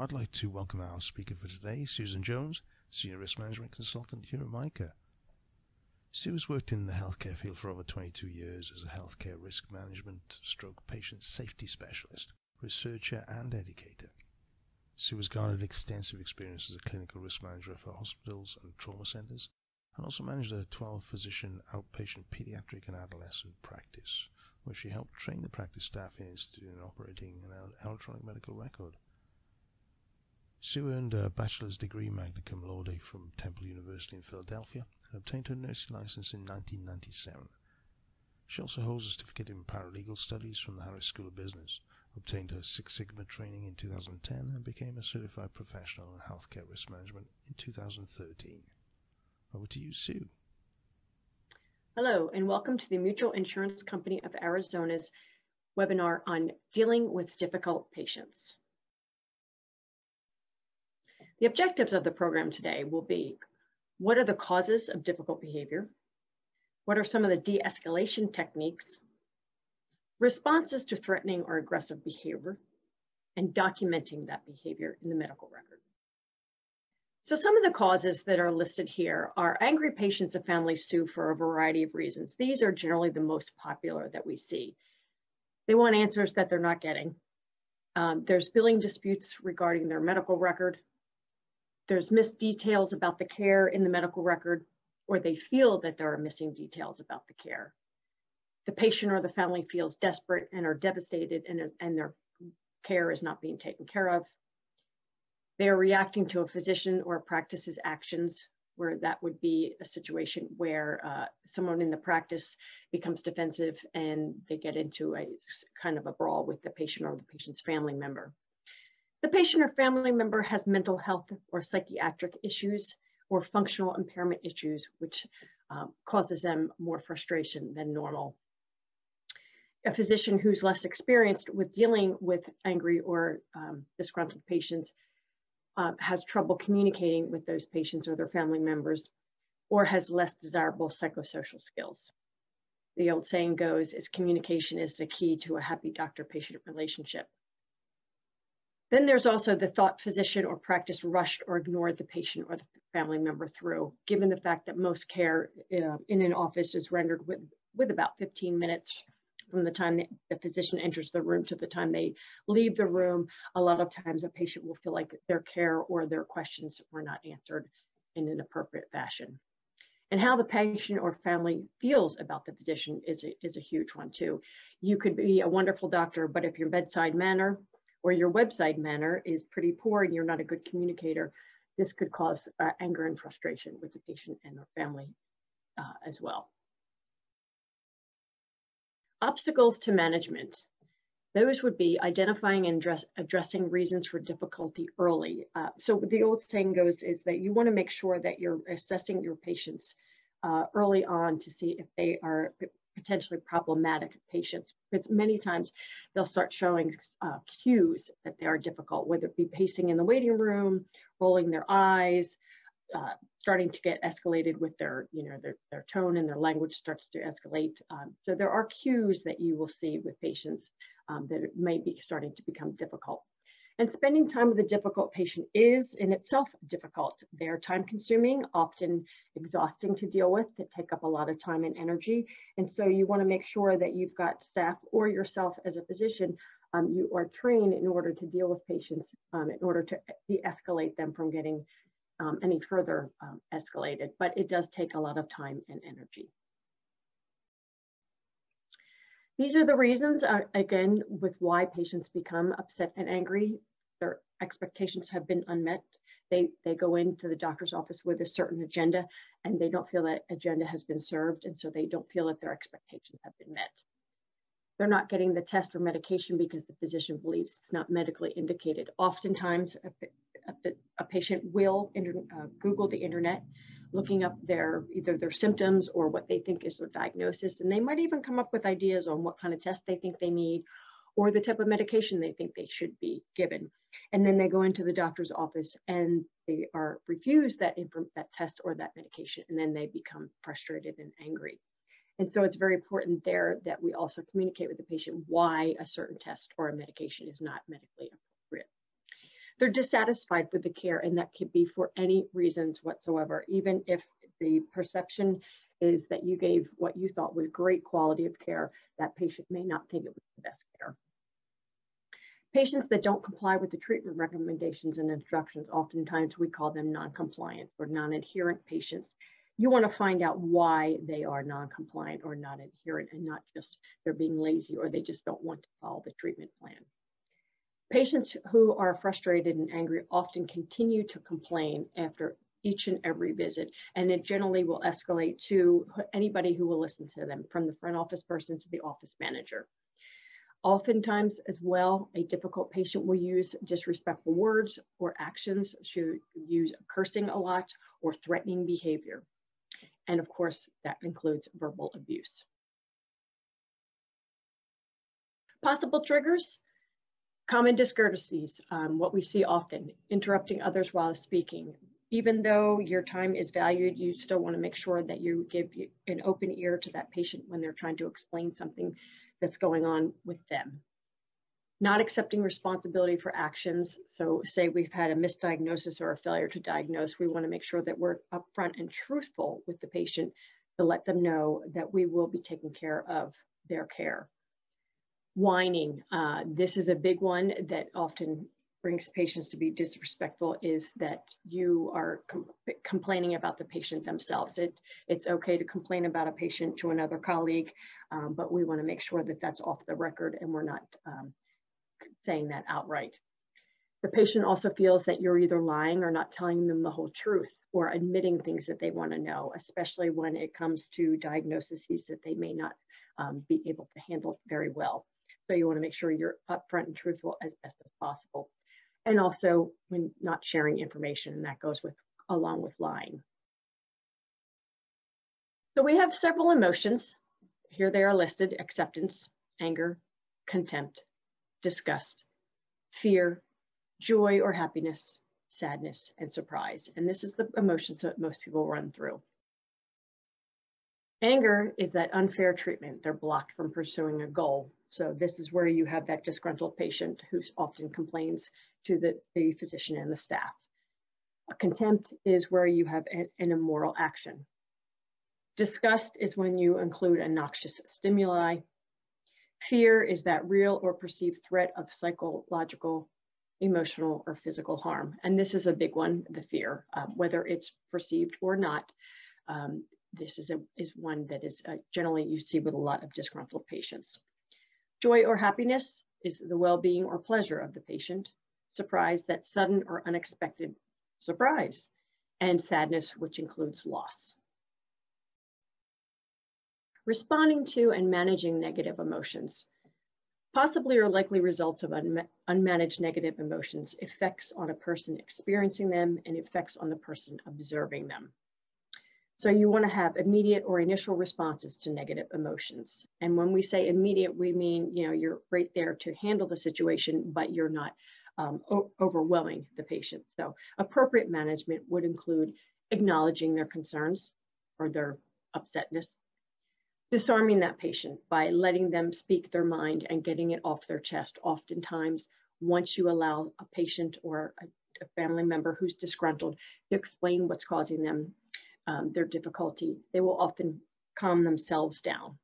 I'd like to welcome our speaker for today, Susan Jones, Senior Risk Management Consultant here at MICA. Sue has worked in the healthcare field for over 22 years as a healthcare risk management stroke patient safety specialist, researcher, and educator. Sue has garnered extensive experience as a clinical risk manager for hospitals and trauma centers, and also managed a 12 physician outpatient pediatric and adolescent practice, where she helped train the practice staff in instituting and operating an electronic medical record. Sue earned a bachelor's degree magna cum laude from Temple University in Philadelphia and obtained her nursing license in 1997. She also holds a certificate in paralegal studies from the Harris School of Business, obtained her Six Sigma training in 2010, and became a certified professional in healthcare risk management in 2013. Over to you, Sue. Hello, and welcome to the Mutual Insurance Company of Arizona's webinar on dealing with difficult patients. The objectives of the program today will be, what are the causes of difficult behavior? What are some of the de-escalation techniques? Responses to threatening or aggressive behavior, and documenting that behavior in the medical record. So some of the causes that are listed here are angry patients and families sue for a variety of reasons. These are generally the most popular that we see. They want answers that they're not getting. Um, there's billing disputes regarding their medical record there's missed details about the care in the medical record, or they feel that there are missing details about the care. The patient or the family feels desperate and are devastated and, and their care is not being taken care of. They are reacting to a physician or a practice's actions where that would be a situation where uh, someone in the practice becomes defensive and they get into a kind of a brawl with the patient or the patient's family member. The patient or family member has mental health or psychiatric issues or functional impairment issues, which um, causes them more frustration than normal. A physician who's less experienced with dealing with angry or um, disgruntled patients uh, has trouble communicating with those patients or their family members or has less desirable psychosocial skills. The old saying goes, is communication is the key to a happy doctor-patient relationship. Then there's also the thought physician or practice rushed or ignored the patient or the family member through, given the fact that most care uh, in an office is rendered with, with about 15 minutes from the time the, physician enters the room to the time they leave the room. A lot of times a patient will feel like their care or their questions were not answered in an appropriate fashion. And how the patient or family feels about the physician is a, is a huge one too. You could be a wonderful doctor, but if your bedside manner or your website manner is pretty poor and you're not a good communicator, this could cause uh, anger and frustration with the patient and their family uh, as well. Obstacles to management. Those would be identifying and address, addressing reasons for difficulty early. Uh, so the old saying goes is that you wanna make sure that you're assessing your patients uh, early on to see if they are potentially problematic patients because many times they'll start showing uh, cues that they are difficult, whether it be pacing in the waiting room, rolling their eyes, uh, starting to get escalated with their, you know, their, their tone and their language starts to escalate. Um, so there are cues that you will see with patients um, that may be starting to become difficult. And spending time with a difficult patient is in itself difficult. They're time consuming, often exhausting to deal with, that take up a lot of time and energy. And so you wanna make sure that you've got staff or yourself as a physician, um, you are trained in order to deal with patients, um, in order to de-escalate them from getting um, any further um, escalated, but it does take a lot of time and energy. These are the reasons, uh, again, with why patients become upset and angry their expectations have been unmet. They, they go into the doctor's office with a certain agenda and they don't feel that agenda has been served. And so they don't feel that their expectations have been met. They're not getting the test or medication because the physician believes it's not medically indicated. Oftentimes, a, a, a patient will inter, uh, Google the internet, looking up their either their symptoms or what they think is their diagnosis, and they might even come up with ideas on what kind of test they think they need or the type of medication they think they should be given. And then they go into the doctor's office and they are refused that, that test or that medication, and then they become frustrated and angry. And so it's very important there that we also communicate with the patient why a certain test or a medication is not medically appropriate. They're dissatisfied with the care and that could be for any reasons whatsoever, even if the perception is that you gave what you thought was great quality of care, that patient may not think it was the best care. Patients that don't comply with the treatment recommendations and instructions, oftentimes we call them non-compliant or non-adherent patients. You want to find out why they are non-compliant or not adherent and not just they're being lazy or they just don't want to follow the treatment plan. Patients who are frustrated and angry often continue to complain after each and every visit, and it generally will escalate to anybody who will listen to them, from the front office person to the office manager. Oftentimes as well, a difficult patient will use disrespectful words or actions, to use cursing a lot or threatening behavior. And of course, that includes verbal abuse. Possible triggers, common discourtesies, um, what we see often, interrupting others while speaking, even though your time is valued, you still want to make sure that you give an open ear to that patient when they're trying to explain something that's going on with them. Not accepting responsibility for actions. So say we've had a misdiagnosis or a failure to diagnose, we want to make sure that we're upfront and truthful with the patient to let them know that we will be taking care of their care. Whining, uh, this is a big one that often brings patients to be disrespectful is that you are com complaining about the patient themselves. It, it's okay to complain about a patient to another colleague, um, but we wanna make sure that that's off the record and we're not um, saying that outright. The patient also feels that you're either lying or not telling them the whole truth or admitting things that they wanna know, especially when it comes to diagnoses that they may not um, be able to handle very well. So you wanna make sure you're upfront and truthful as best as possible and also when not sharing information, and that goes with along with lying. So we have several emotions. Here they are listed, acceptance, anger, contempt, disgust, fear, joy or happiness, sadness, and surprise. And this is the emotions that most people run through. Anger is that unfair treatment. They're blocked from pursuing a goal. So this is where you have that disgruntled patient who often complains to the, the physician and the staff. A contempt is where you have an, an immoral action. Disgust is when you include a noxious stimuli. Fear is that real or perceived threat of psychological, emotional, or physical harm. And this is a big one, the fear, um, whether it's perceived or not. Um, this is, a, is one that is uh, generally you see with a lot of disgruntled patients. Joy or happiness is the well-being or pleasure of the patient. Surprise, that sudden or unexpected surprise. And sadness, which includes loss. Responding to and managing negative emotions. Possibly or likely results of unmanaged negative emotions, effects on a person experiencing them and effects on the person observing them. So you want to have immediate or initial responses to negative emotions. And when we say immediate, we mean, you know, you're right there to handle the situation, but you're not um, overwhelming the patient. So appropriate management would include acknowledging their concerns or their upsetness, disarming that patient by letting them speak their mind and getting it off their chest. Oftentimes, once you allow a patient or a, a family member who's disgruntled to explain what's causing them um, their difficulty, they will often calm themselves down.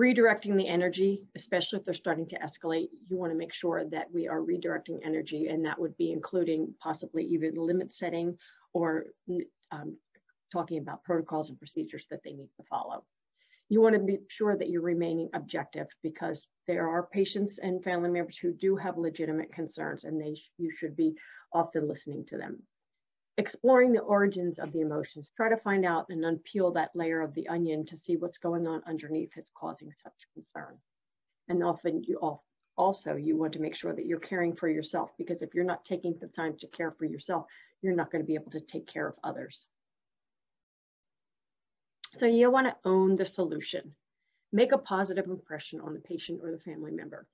Redirecting the energy, especially if they're starting to escalate, you want to make sure that we are redirecting energy, and that would be including possibly even limit setting or um, talking about protocols and procedures that they need to follow. You want to be sure that you're remaining objective because there are patients and family members who do have legitimate concerns and they you should be often listening to them exploring the origins of the emotions. Try to find out and unpeel that layer of the onion to see what's going on underneath that's causing such concern. And often you also you want to make sure that you're caring for yourself because if you're not taking the time to care for yourself, you're not going to be able to take care of others. So you want to own the solution. Make a positive impression on the patient or the family member.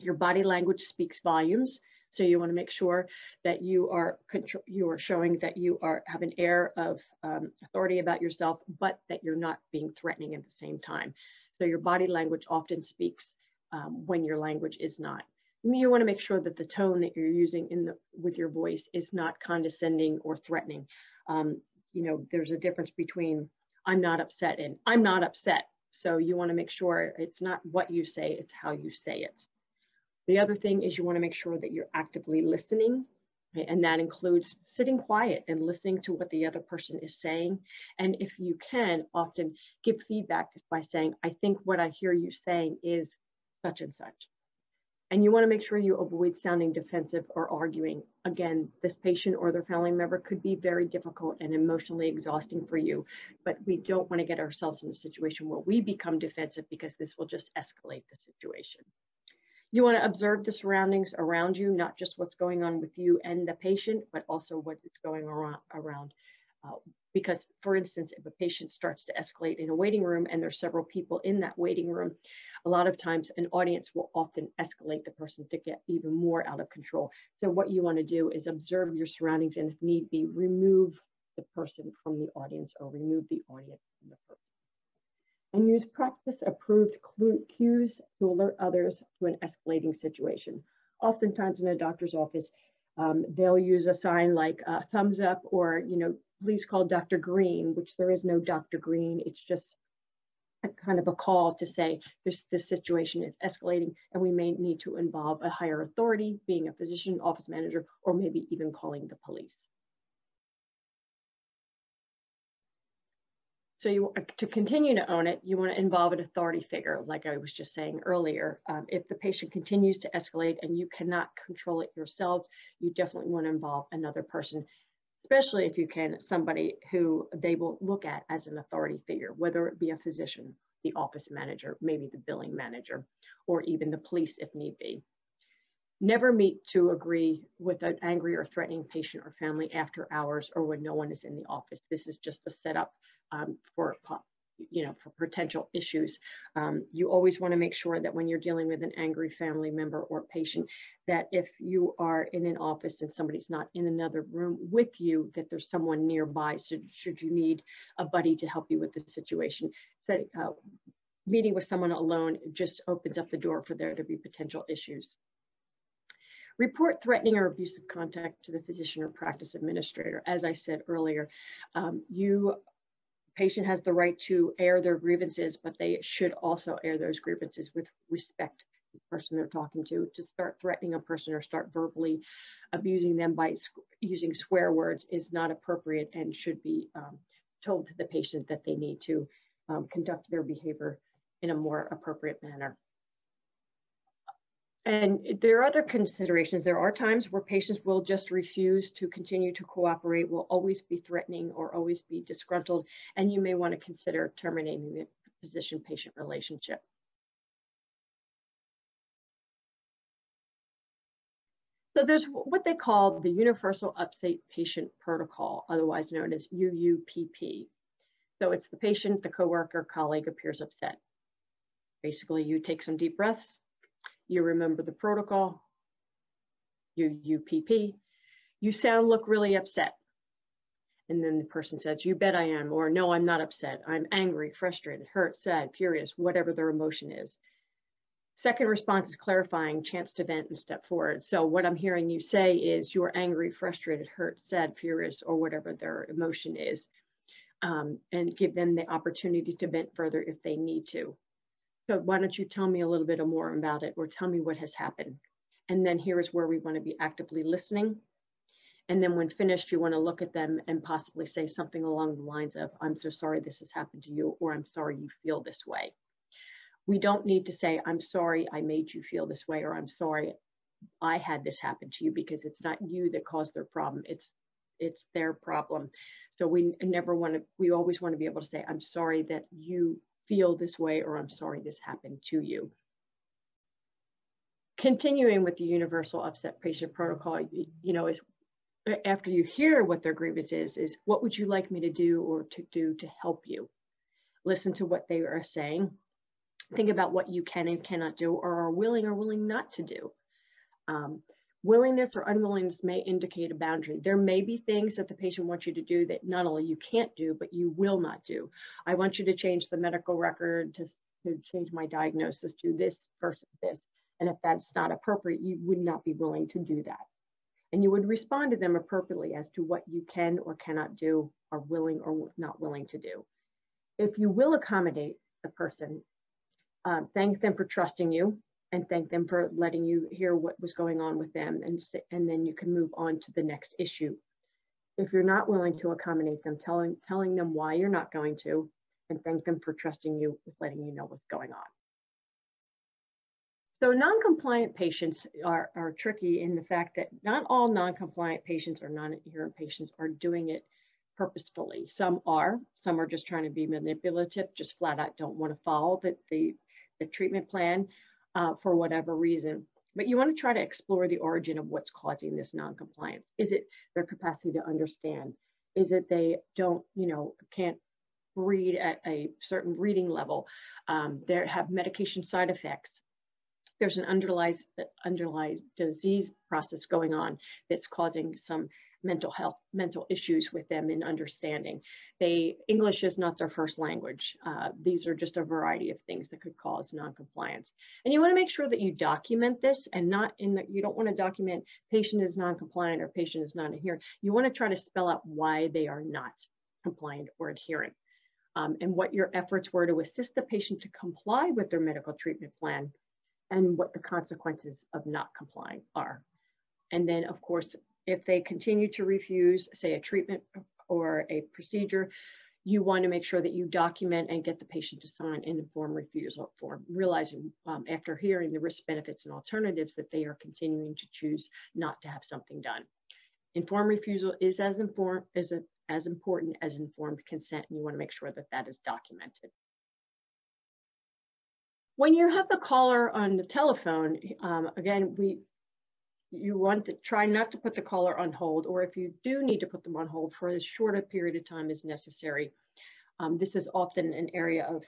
Your body language speaks volumes so you want to make sure that you are you are showing that you are have an air of um, authority about yourself, but that you're not being threatening at the same time. So your body language often speaks um, when your language is not. You want to make sure that the tone that you're using in the with your voice is not condescending or threatening. Um, you know, there's a difference between I'm not upset and I'm not upset. So you want to make sure it's not what you say, it's how you say it. The other thing is you want to make sure that you're actively listening and that includes sitting quiet and listening to what the other person is saying. And if you can, often give feedback by saying, I think what I hear you saying is such and such. And you want to make sure you avoid sounding defensive or arguing. Again, this patient or their family member could be very difficult and emotionally exhausting for you, but we don't want to get ourselves in a situation where we become defensive because this will just escalate the situation. You want to observe the surroundings around you, not just what's going on with you and the patient, but also what is going around. around. Uh, because, for instance, if a patient starts to escalate in a waiting room and there's several people in that waiting room, a lot of times an audience will often escalate the person to get even more out of control. So what you want to do is observe your surroundings and if need be, remove the person from the audience or remove the audience from the person and use practice approved cues to alert others to an escalating situation. Oftentimes in a doctor's office, um, they'll use a sign like a thumbs up or, you know, please call Dr. Green, which there is no Dr. Green. It's just a kind of a call to say this, this situation is escalating and we may need to involve a higher authority, being a physician, office manager, or maybe even calling the police. So you, to continue to own it, you want to involve an authority figure, like I was just saying earlier. Um, if the patient continues to escalate and you cannot control it yourself, you definitely want to involve another person, especially if you can, somebody who they will look at as an authority figure, whether it be a physician, the office manager, maybe the billing manager, or even the police if need be. Never meet to agree with an angry or threatening patient or family after hours or when no one is in the office. This is just a setup um, for you know for potential issues. Um, you always want to make sure that when you're dealing with an angry family member or patient, that if you are in an office and somebody's not in another room with you, that there's someone nearby. So should you need a buddy to help you with the situation, so, uh, meeting with someone alone just opens up the door for there to be potential issues. Report threatening or abusive contact to the physician or practice administrator. As I said earlier, um, you patient has the right to air their grievances, but they should also air those grievances with respect to the person they're talking to. To start threatening a person or start verbally abusing them by using swear words is not appropriate and should be um, told to the patient that they need to um, conduct their behavior in a more appropriate manner. And there are other considerations. There are times where patients will just refuse to continue to cooperate, will always be threatening or always be disgruntled, and you may want to consider terminating the physician-patient relationship. So there's what they call the Universal Upset Patient Protocol, otherwise known as UUPP. So it's the patient, the coworker, colleague appears upset. Basically, you take some deep breaths, you remember the protocol, you UPP, you sound look really upset. And then the person says, you bet I am, or no, I'm not upset. I'm angry, frustrated, hurt, sad, furious, whatever their emotion is. Second response is clarifying, chance to vent and step forward. So what I'm hearing you say is you're angry, frustrated, hurt, sad, furious, or whatever their emotion is. Um, and give them the opportunity to vent further if they need to. So why don't you tell me a little bit more about it or tell me what has happened? And then here is where we want to be actively listening. And then when finished, you want to look at them and possibly say something along the lines of, I'm so sorry this has happened to you, or I'm sorry you feel this way. We don't need to say, I'm sorry I made you feel this way, or I'm sorry I had this happen to you because it's not you that caused their problem. It's it's their problem. So we never want to, we always want to be able to say, I'm sorry that you feel this way or I'm sorry this happened to you. Continuing with the universal upset patient protocol, you know, is after you hear what their grievance is, is what would you like me to do or to do to help you? Listen to what they are saying. Think about what you can and cannot do or are willing or willing not to do. Um, Willingness or unwillingness may indicate a boundary. There may be things that the patient wants you to do that not only you can't do, but you will not do. I want you to change the medical record to, to change my diagnosis to this versus this. And if that's not appropriate, you would not be willing to do that. And you would respond to them appropriately as to what you can or cannot do, are willing or not willing to do. If you will accommodate the person, um, thank them for trusting you and thank them for letting you hear what was going on with them and, and then you can move on to the next issue. If you're not willing to accommodate them, telling, telling them why you're not going to and thank them for trusting you with letting you know what's going on. So non-compliant patients are, are tricky in the fact that not all non-compliant patients or non-adherent patients are doing it purposefully. Some are, some are just trying to be manipulative, just flat out don't want to follow the, the, the treatment plan uh, for whatever reason. But you want to try to explore the origin of what's causing this non-compliance. Is it their capacity to understand? Is it they don't, you know, can't read at a certain reading level? Um, they have medication side effects there's an underlies, underlying disease process going on that's causing some mental health, mental issues with them in understanding. They, English is not their first language. Uh, these are just a variety of things that could cause noncompliance. And you wanna make sure that you document this and not in that, you don't wanna document patient is non-compliant or patient is not adherent. You wanna try to spell out why they are not compliant or adherent. Um, and what your efforts were to assist the patient to comply with their medical treatment plan and what the consequences of not complying are. And then of course, if they continue to refuse, say a treatment or a procedure, you want to make sure that you document and get the patient to sign an informed refusal form, realizing um, after hearing the risk benefits and alternatives that they are continuing to choose not to have something done. Informed refusal is as, informed, is a, as important as informed consent, and you want to make sure that that is documented. When you have the caller on the telephone, um, again, we you want to try not to put the caller on hold, or if you do need to put them on hold for as short a period of time as necessary. Um, this is often an area of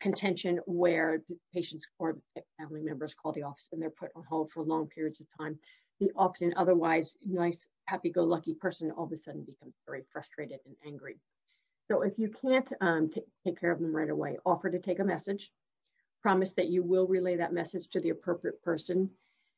contention where patients or family members call the office and they're put on hold for long periods of time. The often otherwise nice, happy-go-lucky person all of a sudden becomes very frustrated and angry. So if you can't um, take care of them right away, offer to take a message promise that you will relay that message to the appropriate person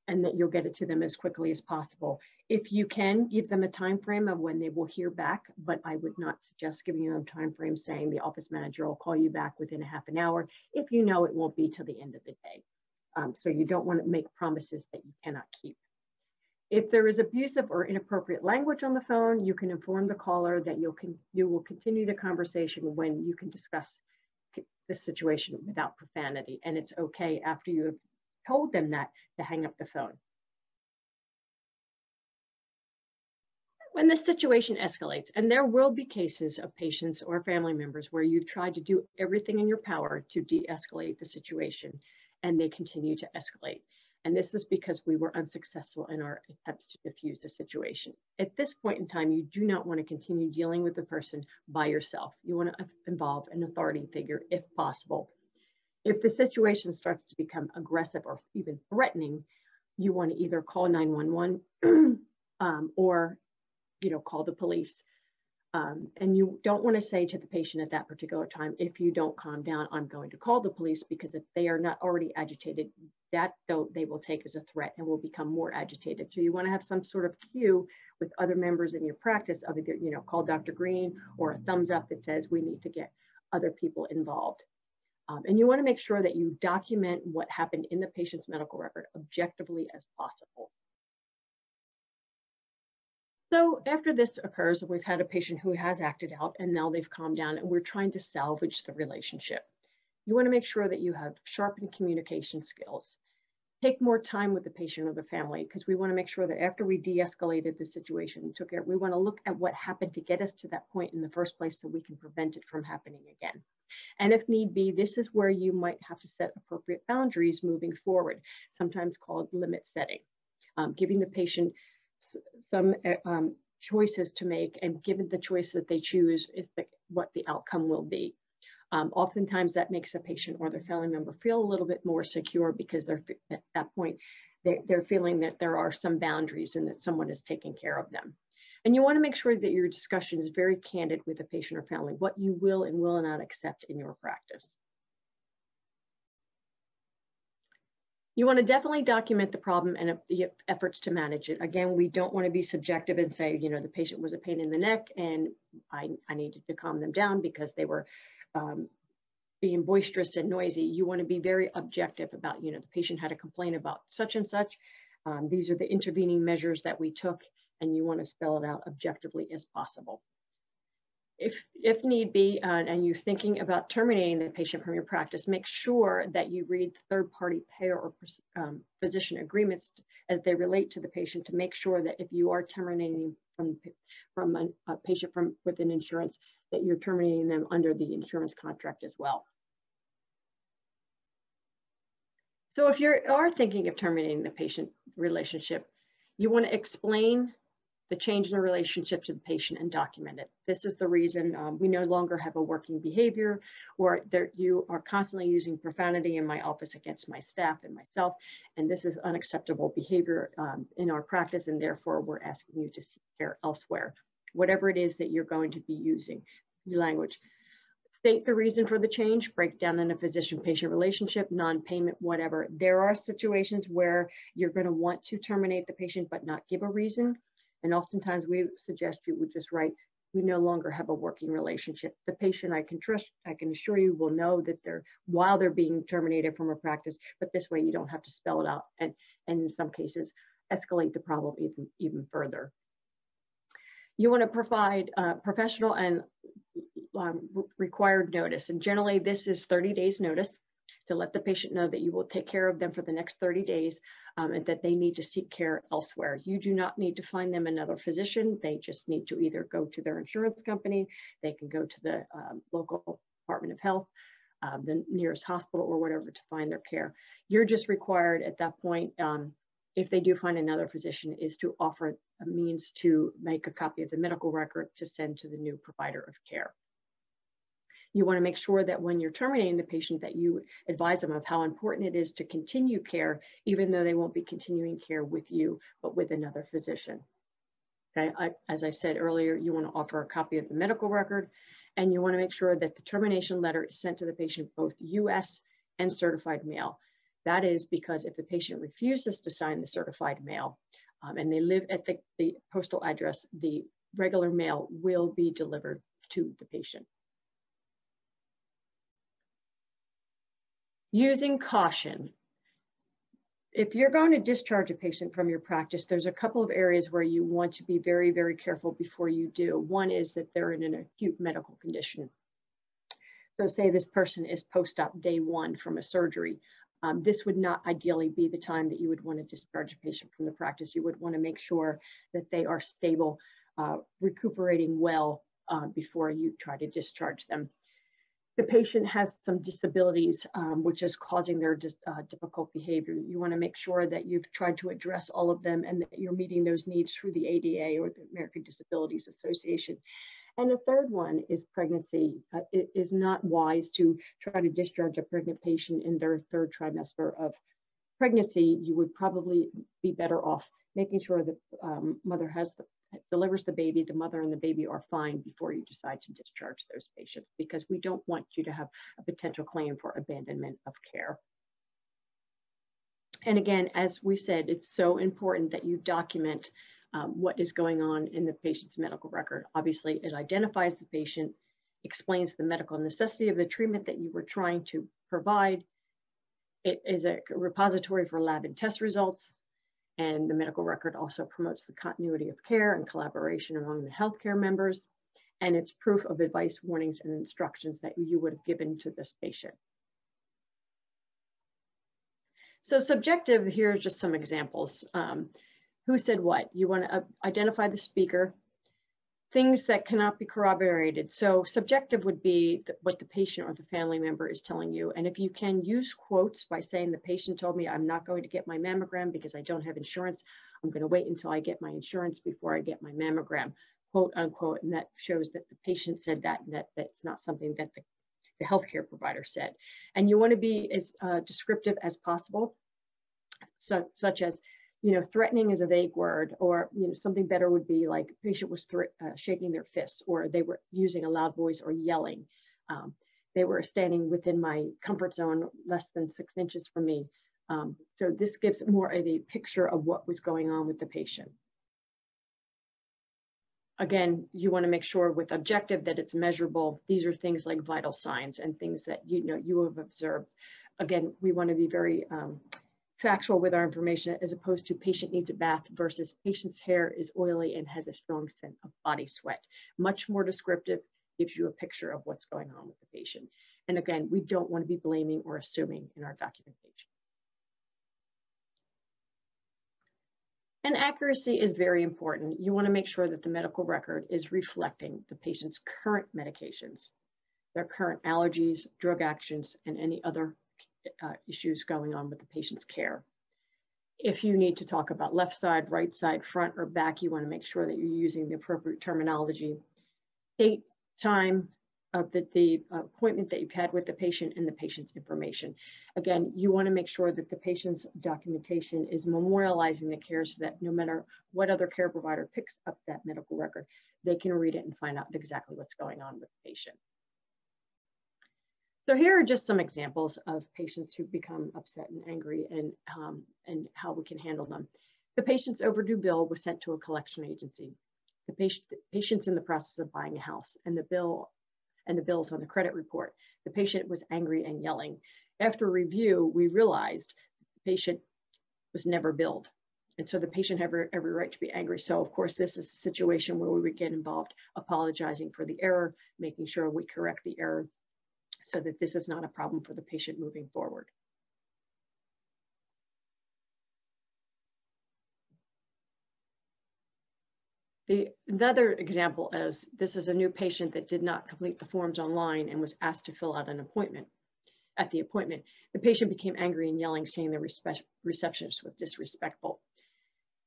and that you'll get it to them as quickly as possible. If you can, give them a time frame of when they will hear back, but I would not suggest giving them a time frame saying the office manager will call you back within a half an hour if you know it won't be till the end of the day. Um, so you don't want to make promises that you cannot keep. If there is abusive or inappropriate language on the phone, you can inform the caller that you'll you will continue the conversation when you can discuss this situation without profanity. And it's okay after you have told them that to hang up the phone. When the situation escalates, and there will be cases of patients or family members where you've tried to do everything in your power to de-escalate the situation and they continue to escalate. And this is because we were unsuccessful in our attempts to diffuse the situation. At this point in time, you do not want to continue dealing with the person by yourself. You want to involve an authority figure if possible. If the situation starts to become aggressive or even threatening, you want to either call 911 um, or you know, call the police um, and you don't want to say to the patient at that particular time, if you don't calm down, I'm going to call the police because if they are not already agitated, that though they will take as a threat and will become more agitated. So you want to have some sort of cue with other members in your practice of either, you know, call Dr. Green or a thumbs up that says we need to get other people involved. Um, and you want to make sure that you document what happened in the patient's medical record objectively as possible. So after this occurs, we've had a patient who has acted out and now they've calmed down and we're trying to salvage the relationship. You wanna make sure that you have sharpened communication skills. Take more time with the patient or the family because we wanna make sure that after we de-escalated the situation, took it, we wanna look at what happened to get us to that point in the first place so we can prevent it from happening again. And if need be, this is where you might have to set appropriate boundaries moving forward, sometimes called limit setting. Um, giving the patient some uh, um, choices to make and given the choice that they choose is the, what the outcome will be. Um, oftentimes that makes a patient or their family member feel a little bit more secure because they're at that point, they're, they're feeling that there are some boundaries and that someone is taking care of them. And you wanna make sure that your discussion is very candid with the patient or family, what you will and will not accept in your practice. You want to definitely document the problem and the efforts to manage it. Again, we don't want to be subjective and say, you know, the patient was a pain in the neck and I, I needed to calm them down because they were um, being boisterous and noisy. You want to be very objective about, you know, the patient had a complaint about such and such. Um, these are the intervening measures that we took and you want to spell it out objectively as possible if, if need be, uh, and you're thinking about terminating the patient from your practice, make sure that you read third-party payer or um, physician agreements as they relate to the patient to make sure that if you are terminating from, from a, a patient from with an insurance, that you're terminating them under the insurance contract as well. So if you are thinking of terminating the patient relationship, you want to explain the change in the relationship to the patient and document it. This is the reason um, we no longer have a working behavior or that you are constantly using profanity in my office against my staff and myself. And this is unacceptable behavior um, in our practice and therefore we're asking you to seek care elsewhere. Whatever it is that you're going to be using, language. State the reason for the change, break down in a physician-patient relationship, non-payment, whatever. There are situations where you're gonna want to terminate the patient but not give a reason. And oftentimes we suggest you would just write, we no longer have a working relationship. The patient, I can trust, I can assure you will know that they're, while they're being terminated from a practice, but this way you don't have to spell it out and, and in some cases, escalate the problem even, even further. You want to provide uh, professional and um, required notice. And generally this is 30 days notice to let the patient know that you will take care of them for the next 30 days um, and that they need to seek care elsewhere. You do not need to find them another physician. They just need to either go to their insurance company, they can go to the um, local Department of Health, um, the nearest hospital or whatever to find their care. You're just required at that point, um, if they do find another physician, is to offer a means to make a copy of the medical record to send to the new provider of care. You want to make sure that when you're terminating the patient that you advise them of how important it is to continue care, even though they won't be continuing care with you, but with another physician. Okay, I, as I said earlier, you want to offer a copy of the medical record and you want to make sure that the termination letter is sent to the patient both US and certified mail. That is because if the patient refuses to sign the certified mail um, and they live at the, the postal address, the regular mail will be delivered to the patient. Using caution. If you're going to discharge a patient from your practice, there's a couple of areas where you want to be very, very careful before you do. One is that they're in an acute medical condition. So say this person is post-op day one from a surgery. Um, this would not ideally be the time that you would want to discharge a patient from the practice. You would want to make sure that they are stable, uh, recuperating well uh, before you try to discharge them the patient has some disabilities, um, which is causing their uh, difficult behavior. You want to make sure that you've tried to address all of them and that you're meeting those needs through the ADA or the American Disabilities Association. And the third one is pregnancy. Uh, it is not wise to try to discharge a pregnant patient in their third trimester of pregnancy. You would probably be better off making sure that um, mother has the delivers the baby, the mother and the baby are fine before you decide to discharge those patients because we don't want you to have a potential claim for abandonment of care. And again, as we said, it's so important that you document um, what is going on in the patient's medical record. Obviously, it identifies the patient, explains the medical necessity of the treatment that you were trying to provide. It is a repository for lab and test results, and the medical record also promotes the continuity of care and collaboration among the healthcare members. And it's proof of advice, warnings, and instructions that you would have given to this patient. So subjective, here are just some examples. Um, who said what? You want to uh, identify the speaker, things that cannot be corroborated. So subjective would be what the patient or the family member is telling you. And if you can use quotes by saying the patient told me I'm not going to get my mammogram because I don't have insurance. I'm going to wait until I get my insurance before I get my mammogram, quote unquote. And that shows that the patient said that and that that's not something that the, the healthcare provider said. And you want to be as uh, descriptive as possible, so, such as you know, threatening is a vague word, or you know, something better would be like patient was uh, shaking their fists, or they were using a loud voice or yelling. Um, they were standing within my comfort zone, less than six inches from me. Um, so this gives more of a picture of what was going on with the patient. Again, you want to make sure with objective that it's measurable. These are things like vital signs and things that you know you have observed. Again, we want to be very um, factual with our information as opposed to patient needs a bath versus patient's hair is oily and has a strong scent of body sweat. Much more descriptive, gives you a picture of what's going on with the patient. And again, we don't want to be blaming or assuming in our documentation. And accuracy is very important. You want to make sure that the medical record is reflecting the patient's current medications, their current allergies, drug actions, and any other uh, issues going on with the patient's care. If you need to talk about left side, right side, front, or back, you want to make sure that you're using the appropriate terminology. Date, time of the, the appointment that you've had with the patient and the patient's information. Again, you want to make sure that the patient's documentation is memorializing the care so that no matter what other care provider picks up that medical record, they can read it and find out exactly what's going on with the patient. So here are just some examples of patients who become upset and angry and, um, and how we can handle them. The patient's overdue bill was sent to a collection agency. The, patient, patient's in the process of buying a house and the bill and the bills on the credit report. The patient was angry and yelling. After review, we realized the patient was never billed. And so the patient had every right to be angry. So of course, this is a situation where we would get involved apologizing for the error, making sure we correct the error so that this is not a problem for the patient moving forward. The another example is this is a new patient that did not complete the forms online and was asked to fill out an appointment. At the appointment, the patient became angry and yelling, saying the receptionist was disrespectful.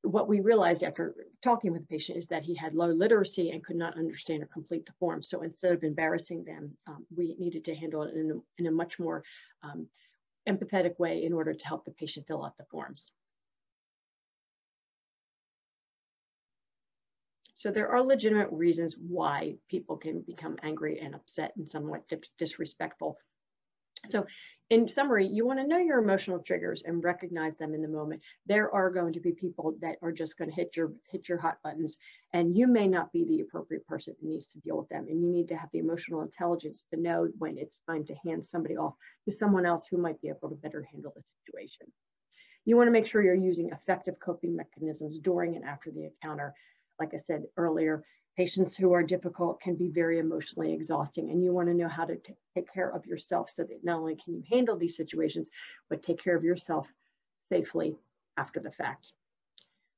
What we realized after talking with the patient is that he had low literacy and could not understand or complete the form. So instead of embarrassing them, um, we needed to handle it in a, in a much more um, empathetic way in order to help the patient fill out the forms. So there are legitimate reasons why people can become angry and upset and somewhat disrespectful. So in summary, you want to know your emotional triggers and recognize them in the moment. There are going to be people that are just going to hit your hit your hot buttons, and you may not be the appropriate person that needs to deal with them. And you need to have the emotional intelligence to know when it's time to hand somebody off to someone else who might be able to better handle the situation. You want to make sure you're using effective coping mechanisms during and after the encounter like I said earlier, patients who are difficult can be very emotionally exhausting and you want to know how to take care of yourself so that not only can you handle these situations, but take care of yourself safely after the fact.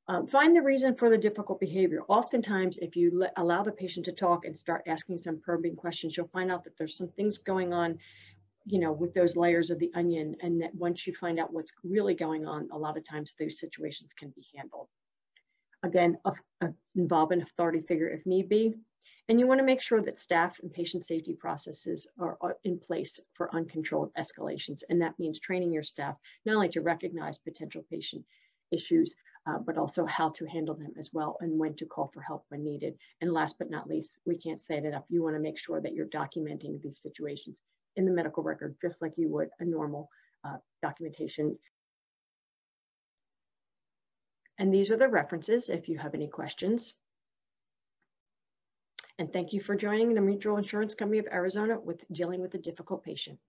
Um, find the reason for the difficult behavior. Oftentimes, if you let, allow the patient to talk and start asking some probing questions, you'll find out that there's some things going on, you know, with those layers of the onion. And that once you find out what's really going on, a lot of times those situations can be handled. Again, involve an authority figure if need be. And you want to make sure that staff and patient safety processes are, in place for uncontrolled escalations. And that means training your staff not only to recognize potential patient issues, uh, but also how to handle them as well and when to call for help when needed. And last but not least, we can't say it enough, you want to make sure that you're documenting these situations in the medical record, just like you would a normal uh, documentation and these are the references if you have any questions. And thank you for joining the Mutual Insurance Company of Arizona with dealing with a difficult patient.